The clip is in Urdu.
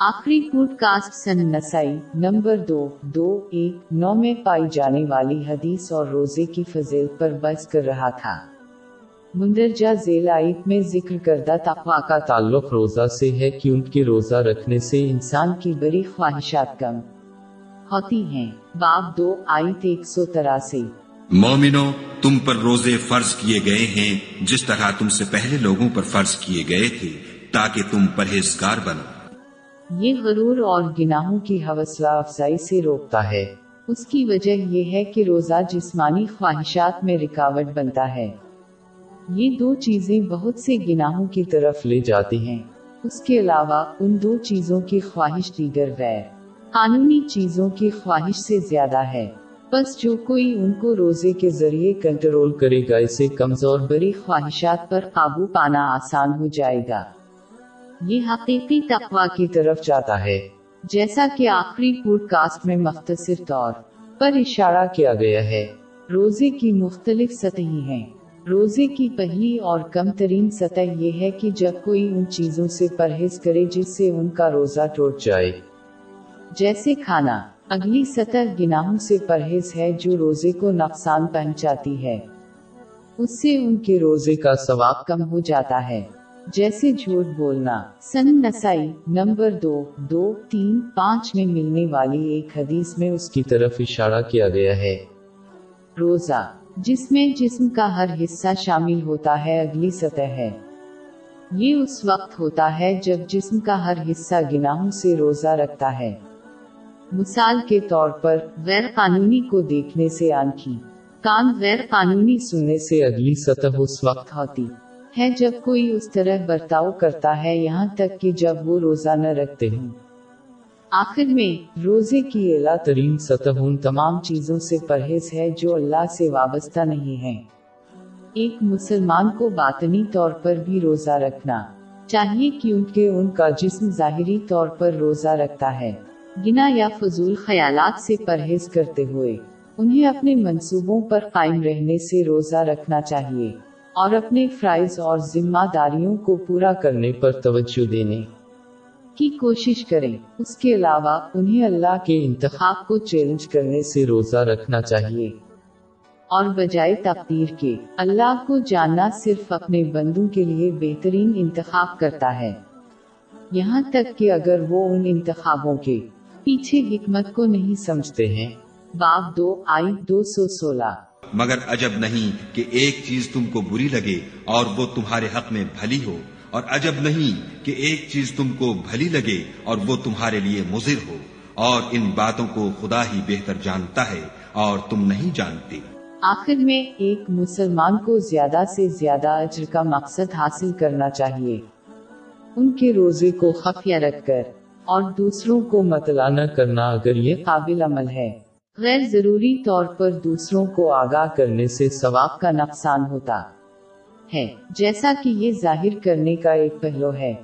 آخری پوڈ کاسٹ سن نسائی، نمبر دو دو ایک، نو میں پائی جانے والی حدیث اور روزے کی فضیل پر بحث کر رہا تھا۔ مندرجہ ذیل آیت میں ذکر کردہ تقوا کا تعلق روزہ سے ہے کیونکہ روزہ رکھنے سے انسان کی بڑی خواہشات کم ہوتی ہیں۔ باب دو، آیت ایک سو تراسی۔ مومنو، تم پر روزے فرض کیے گئے ہیں، جس طرح تم سے پہلے لوگوں پر فرض کیے گئے تھے، تاکہ تم پرہیزگار بنو۔ یہ غرور اور گناہوں کی حوصلہ افزائی سے روکتا ہے۔ اس کی وجہ یہ ہے کہ روزہ جسمانی خواہشات میں رکاوٹ بنتا ہے۔ یہ دو چیزیں بہت سے گناہوں کی طرف لے جاتی ہیں۔ اس کے علاوہ ان دو چیزوں کی خواہش دیگر غیر قانونی چیزوں کی خواہش سے زیادہ ہے۔ بس جو کوئی ان کو روزے کے ذریعے کنٹرول کرے گا، اسے کمزور بری خواہشات پر قابو پانا آسان ہو جائے گا۔ یہ حقیقی تقوا کی طرف جاتا ہے، جیسا کہ آخری پوڈ کاسٹ میں مختصر طور پر اشارہ کیا گیا ہے، روزے کی مختلف سطح ہیں۔ روزے کی پہلی اور کم ترین سطح یہ ہے کہ جب کوئی ان چیزوں سے پرہیز کرے جس سے ان کا روزہ ٹوٹ جائے۔ جیسے کھانا، اگلی سطح گناہوں سے پرہیز ہے جو روزے کو نقصان پہنچاتی ہے۔ اس سے ان کے روزے کا ثواب کم ہو جاتا ہے۔ جیسے جھوٹ بولنا۔ سن نسائی نمبر دو دو تین پانچ میں ملنے والی ایک حدیث میں اس کی طرف اشارہ کیا گیا ہے۔ روزہ جس میں جسم کا ہر حصہ شامل ہوتا ہے اگلی سطح ہے۔ یہ اس وقت ہوتا ہے جب جسم کا ہر حصہ گناہوں سے روزہ رکھتا ہے۔ مثال کے طور پر غیر قانونی کو دیکھنے سے آنکھی کان غیر قانونی سننے سے اگلی سطح اس وقت ہوتی۔ ہے جب کوئی اس طرح برتاؤ کرتا ہے، یہاں تک کہ جب وہ روزہ نہ رکھتے ہوں۔ آخر میں، روزے کی اعلیٰ ترین سطح ان تمام چیزوں سے پرہیز ہے جو اللہ سے وابستہ نہیں ہے ایک مسلمان کو باطنی طور پر بھی روزہ رکھنا چاہیے کیونکہ ان کا جسم ظاہری طور پر روزہ رکھتا ہے۔ گنا یا فضول خیالات سے پرہیز کرتے ہوئے، انہیں اپنے منصوبوں پر قائم رہنے سے روزہ رکھنا چاہیے۔ اور اپنے فرائض اور ذمہ داریوں کو پورا کرنے پر توجہ دینے کی کوشش کریں۔ اس کے علاوہ انہیں اللہ کے انتخاب کو چیلنج کرنے سے روزہ رکھنا چاہیے۔ اور بجائے تقدیر کے، اللہ کو جاننا صرف اپنے بندوں کے لیے بہترین انتخاب کرتا ہے۔ یہاں تک کہ اگر وہ ان انتخابوں کے پیچھے حکمت کو نہیں سمجھتے ہیں۔ باب دو آئی دو سو سولہ۔ مگر عجب نہیں کہ ایک چیز تم کو بری لگے اور وہ تمہارے حق میں بھلی ہو، اور عجب نہیں کہ ایک چیز تم کو بھلی لگے اور وہ تمہارے لیے مضر ہو، اور ان باتوں کو خدا ہی بہتر جانتا ہے اور تم نہیں جانتے۔ آخر میں ایک مسلمان کو زیادہ سے زیادہ اجر کا مقصد حاصل کرنا چاہیے۔ ان کے روزے کو خفیہ رکھ کر اور دوسروں کو مطلع کرنا اگر یہ قابل عمل ہے۔ غیر ضروری طور پر دوسروں کو آگاہ کرنے سے ثواب کا نقصان ہوتا ہے۔ جیسا کہ یہ ظاہر کرنے کا ایک پہلو ہے۔